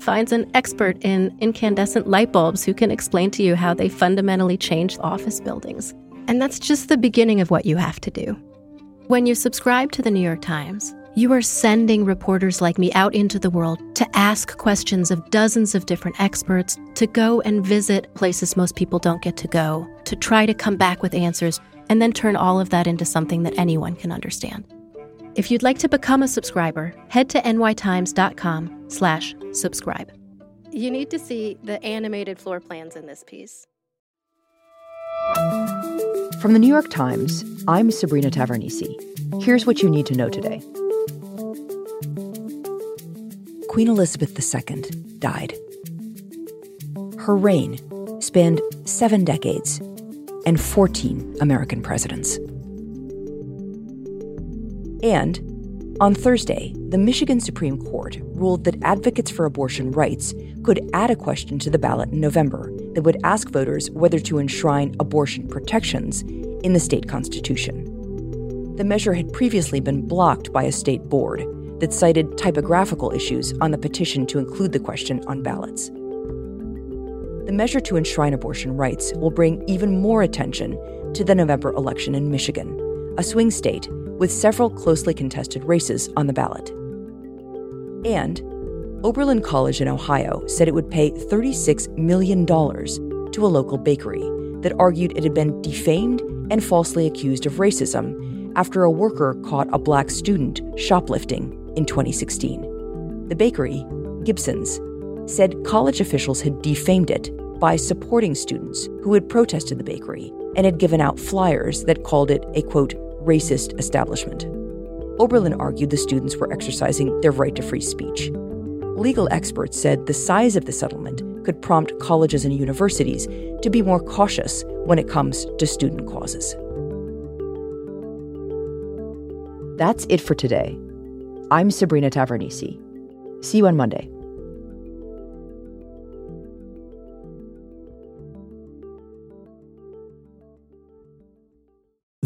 finds an expert in incandescent light bulbs who can explain to you how they fundamentally change office buildings. And that's just the beginning of what you have to do. When you subscribe to the New York Times, you are sending reporters like me out into the world to ask questions of dozens of different experts, to go and visit places most people don't get to go, to try to come back with answers, and then turn all of that into something that anyone can understand. If you'd like to become a subscriber, head to nytimes.com slash subscribe. You need to see the animated floor plans in this piece. From the New York Times, I'm Sabrina Tavernise. Here's what you need to know today. Queen Elizabeth II died. Her reign spanned seven decades and 14 American presidents. And on Thursday, the Michigan Supreme Court ruled that advocates for abortion rights could add a question to the ballot in November that would ask voters whether to enshrine abortion protections in the state constitution. The measure had previously been blocked by a state board that cited typographical issues on the petition to include the question on ballots. The measure to enshrine abortion rights will bring even more attention to the November election in Michigan, a swing state with several closely contested races on the ballot. And Oberlin College in Ohio said it would pay $36 million to a local bakery that argued it had been defamed and falsely accused of racism after a worker caught a black student shoplifting in 2016. The bakery, Gibson's, said college officials had defamed it by supporting students who had protested the bakery and had given out flyers that called it a quote racist establishment. Oberlin argued the students were exercising their right to free speech. Legal experts said the size of the settlement could prompt colleges and universities to be more cautious when it comes to student causes. That's it for today. I'm Sabrina Tavernise. See you on Monday.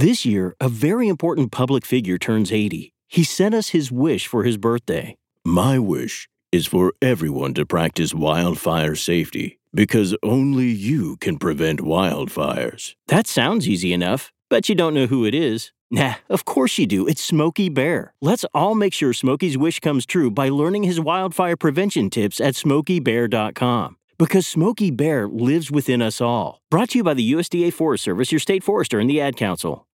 This year, a very important public figure turns 80. He sent us his wish for his birthday. My wish is for everyone to practice wildfire safety because only you can prevent wildfires. That sounds easy enough. but you don't know who it is. Nah, of course you do. It's Smokey Bear. Let's all make sure Smokey's wish comes true by learning his wildfire prevention tips at smokeybear.com. Because Smokey Bear lives within us all. Brought to you by the USDA Forest Service, your state forester, and the Ad Council.